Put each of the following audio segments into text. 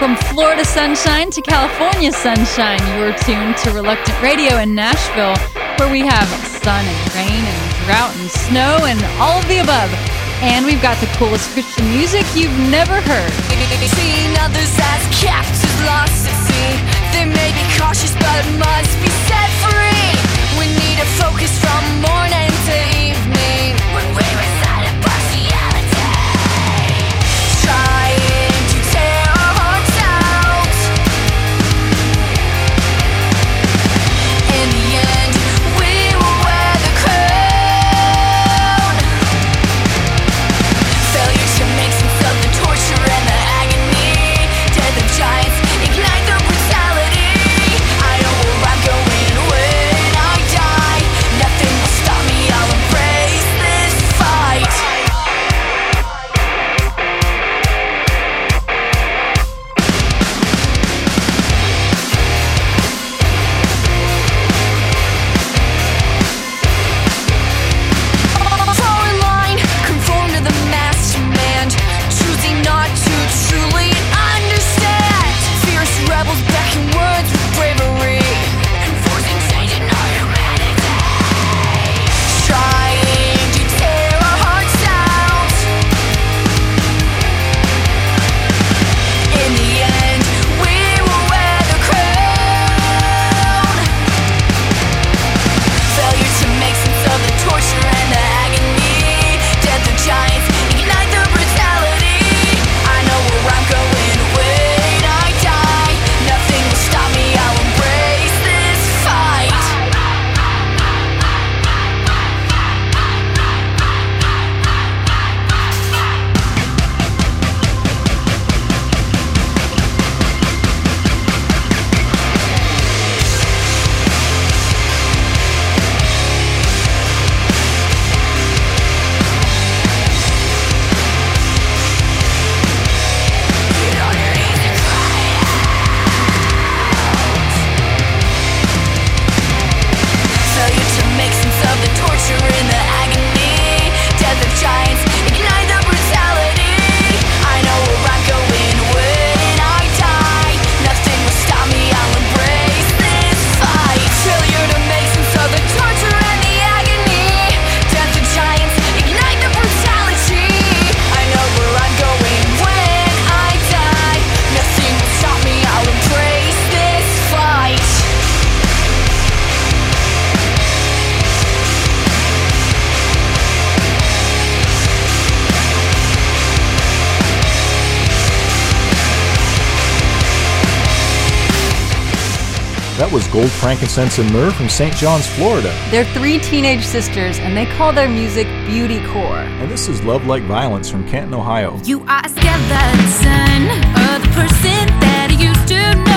From Florida sunshine to California sunshine, you're tuned to Reluctant Radio in Nashville, where we have sun and rain and drought and snow and all of the above. And we've got the coolest Christian music you've never heard. Seeing others as captives lost at sea, they may be cautious but must be set free. We need a focus from morning. Was Gold, Frankincense, and Myrrh from St. John's, Florida. They're three teenage sisters, and they call their music Beauty Core. And this is Love Like Violence from Canton, Ohio. You are a skeleton of the person that I used to know.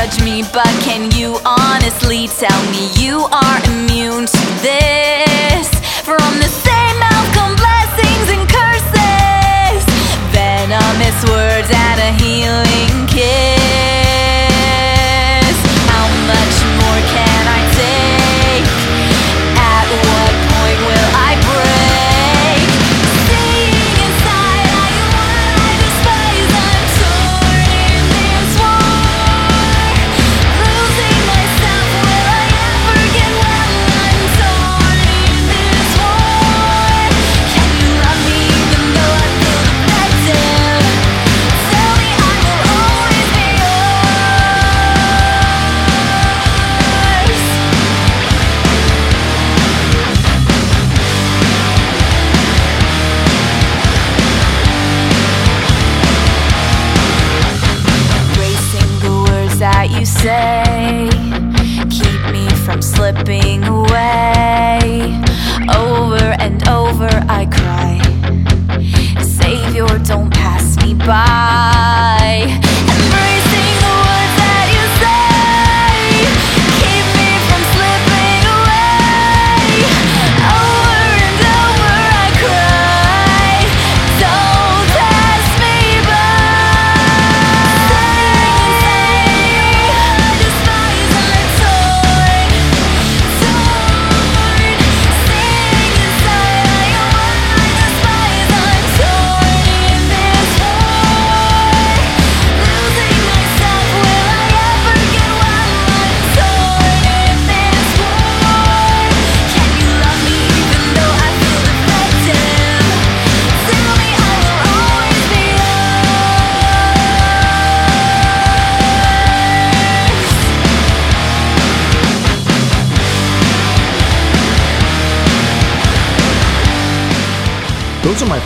judge me, but can you honestly tell me you are immune to this?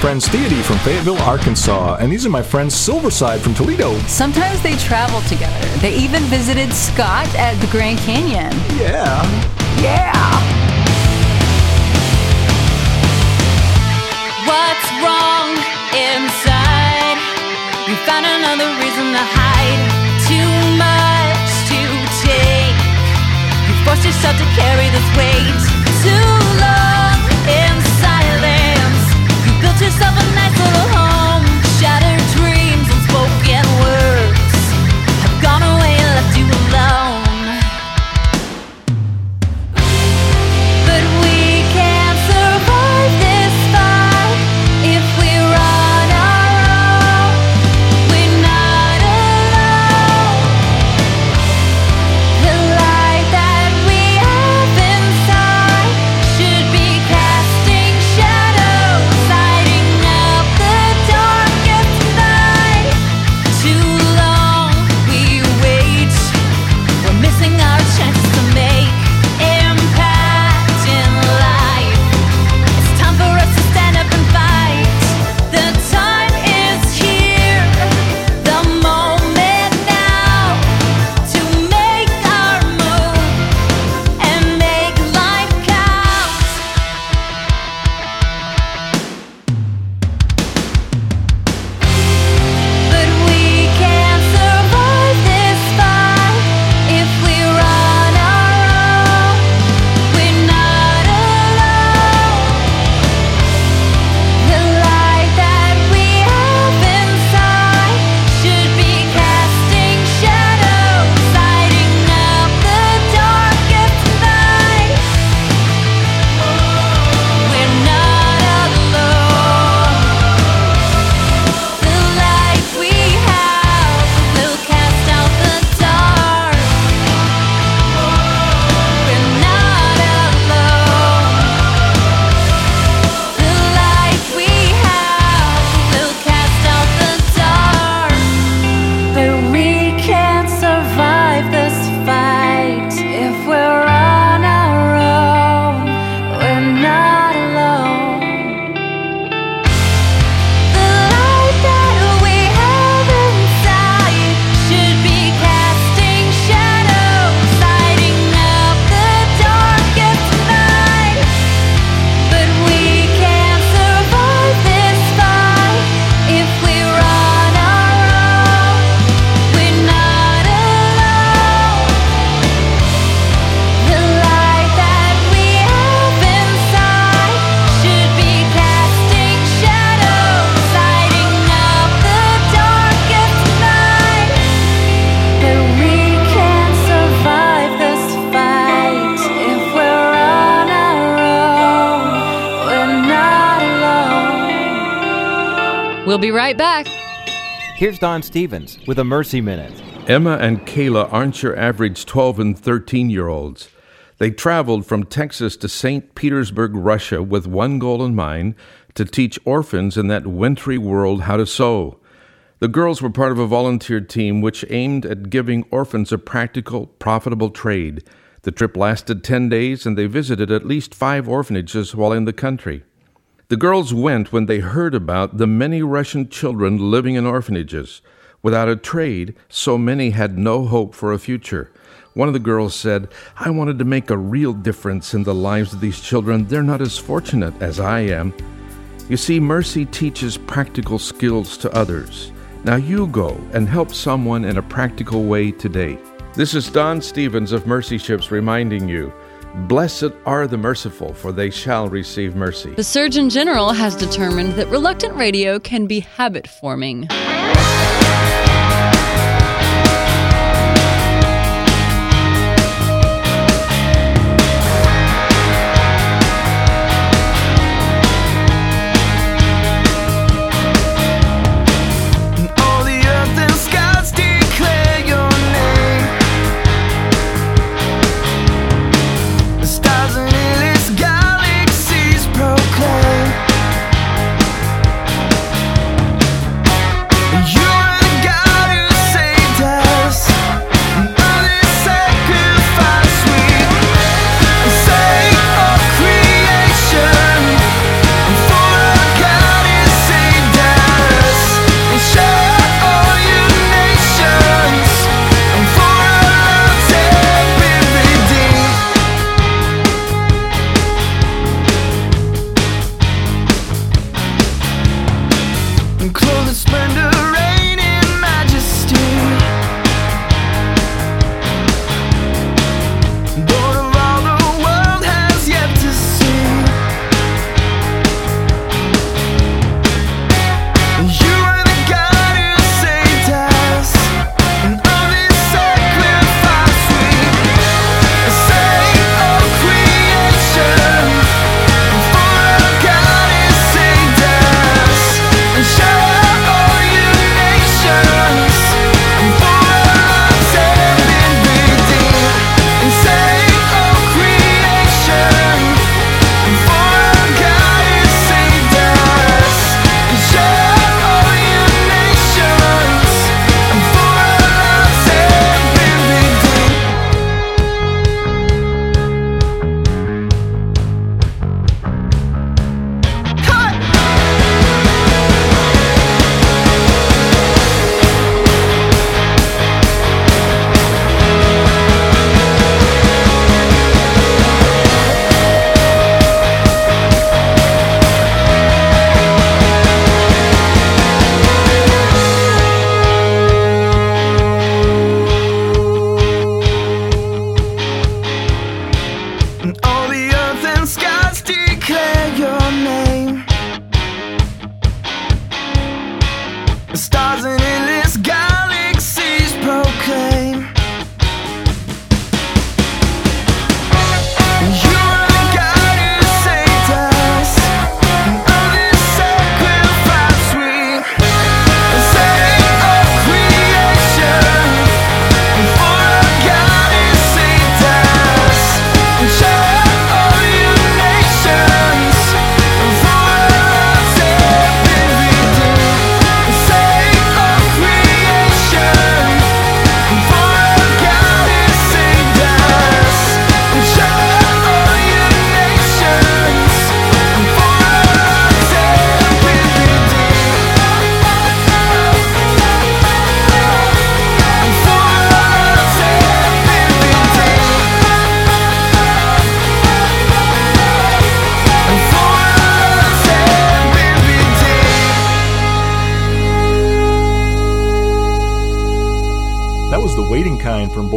friends Theody from Fayetteville, Arkansas, and these are my friends Silverside from Toledo. Sometimes they travel together. They even visited Scott at the Grand Canyon. Yeah. Yeah! What's wrong inside? You found another reason to hide. Too much to take. You forced yourself to carry this weight. Too We'll be right back. Here's Don Stephens with a Mercy Minute. Emma and Kayla aren't your average 12 and 13 year olds. They traveled from Texas to St. Petersburg, Russia, with one goal in mind to teach orphans in that wintry world how to sew. The girls were part of a volunteer team which aimed at giving orphans a practical, profitable trade. The trip lasted 10 days and they visited at least five orphanages while in the country. The girls went when they heard about the many Russian children living in orphanages. Without a trade, so many had no hope for a future. One of the girls said, I wanted to make a real difference in the lives of these children. They're not as fortunate as I am. You see, mercy teaches practical skills to others. Now you go and help someone in a practical way today. This is Don Stephens of Mercy Ships reminding you Blessed are the merciful, for they shall receive mercy. The Surgeon General has determined that reluctant radio can be habit forming.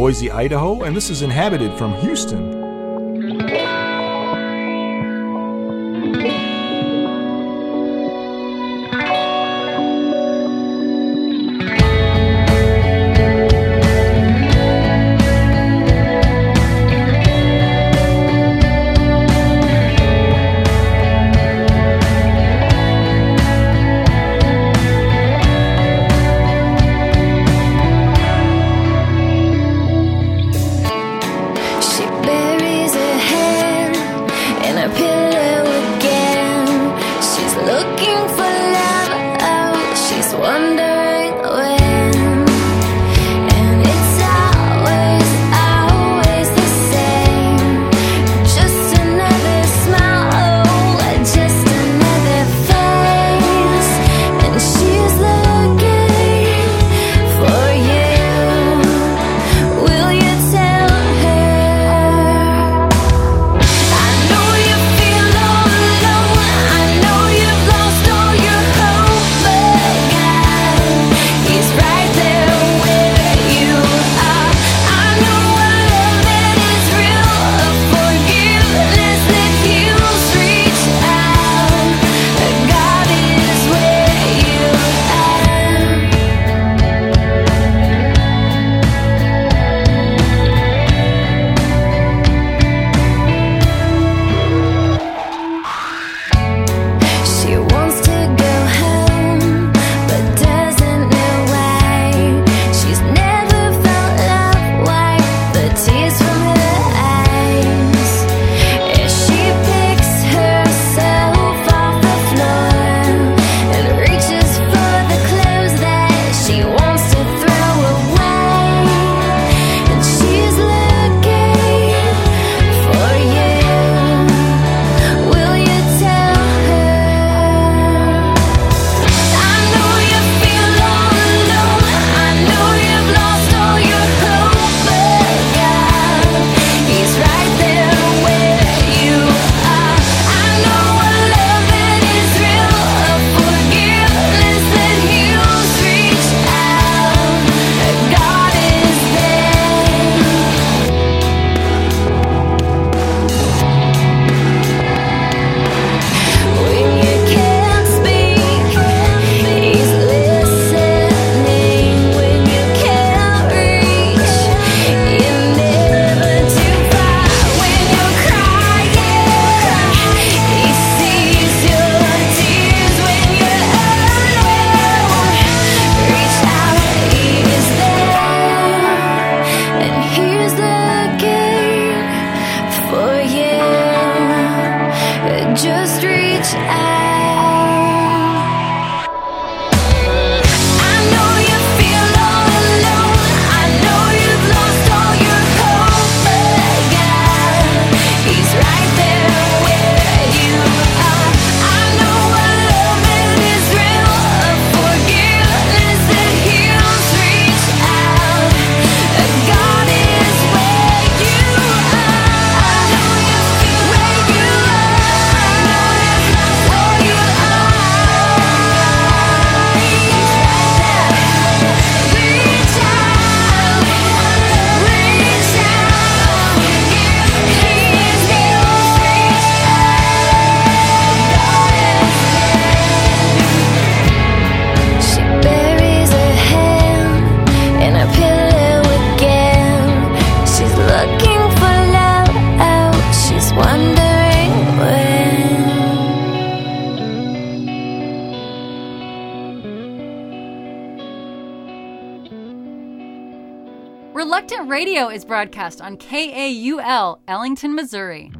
Boise, Idaho, and this is Inhabited from Houston. Radio is broadcast on KAUL, Ellington, Missouri.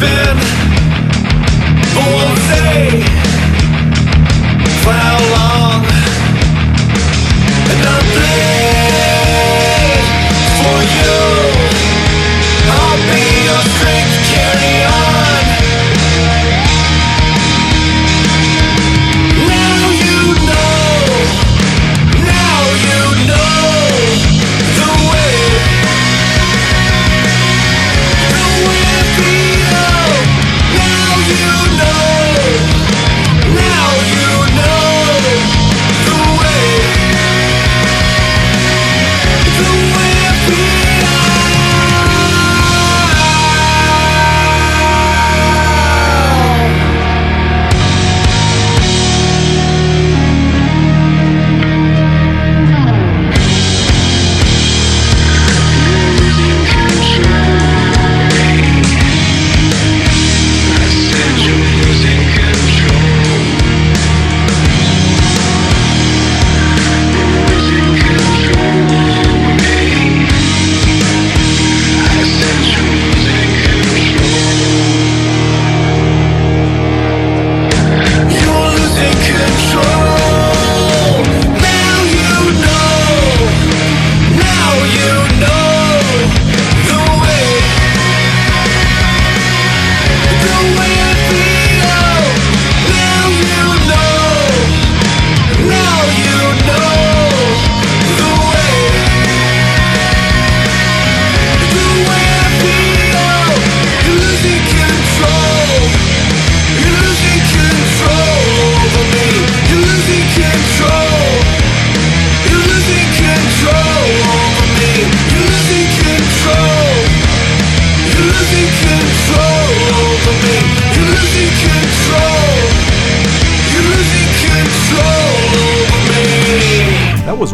leaving for day. For how long? And i for you.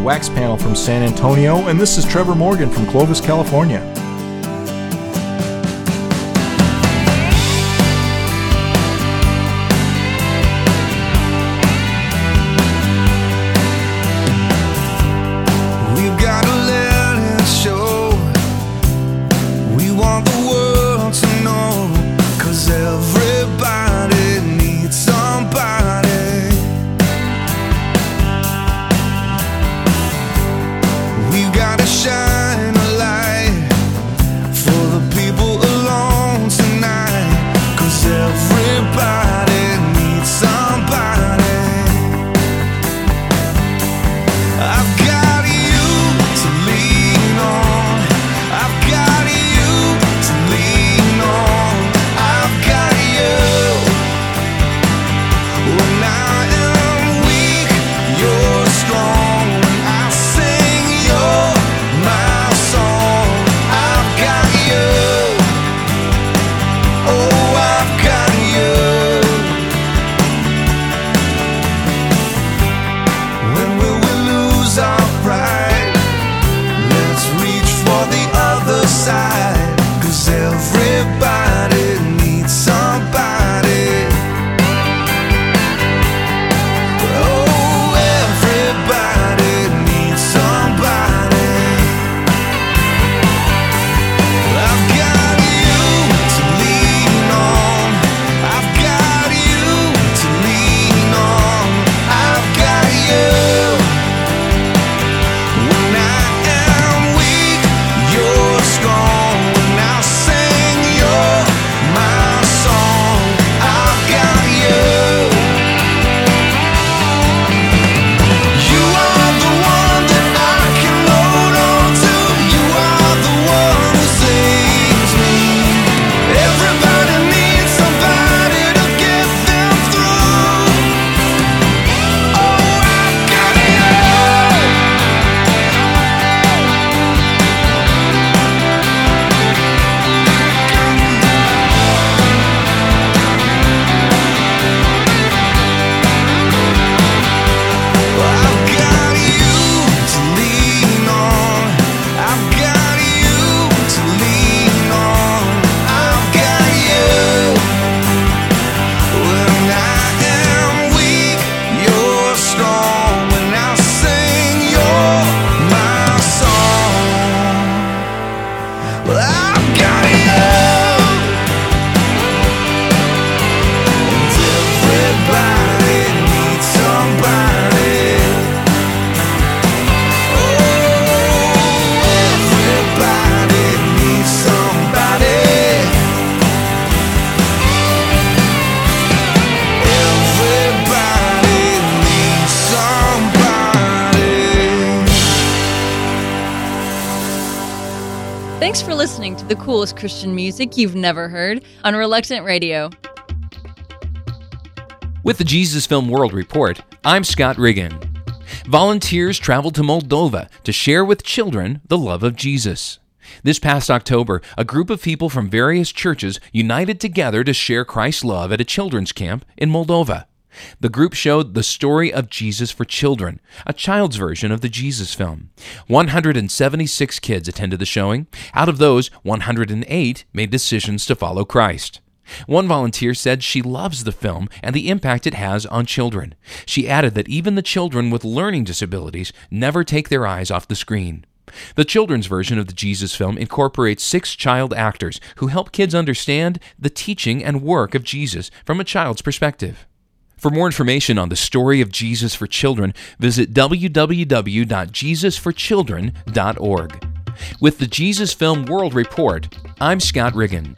Wax Panel from San Antonio, and this is Trevor Morgan from Clovis, California. Coolest Christian music you've never heard on Reluctant Radio. With the Jesus Film World Report, I'm Scott Riggin. Volunteers traveled to Moldova to share with children the love of Jesus. This past October, a group of people from various churches united together to share Christ's love at a children's camp in Moldova. The group showed the story of Jesus for children, a child's version of the Jesus film. 176 kids attended the showing. Out of those, 108 made decisions to follow Christ. One volunteer said she loves the film and the impact it has on children. She added that even the children with learning disabilities never take their eyes off the screen. The children's version of the Jesus film incorporates six child actors who help kids understand the teaching and work of Jesus from a child's perspective. For more information on the story of Jesus for children, visit www.jesusforchildren.org. With the Jesus Film World Report, I'm Scott Riggin.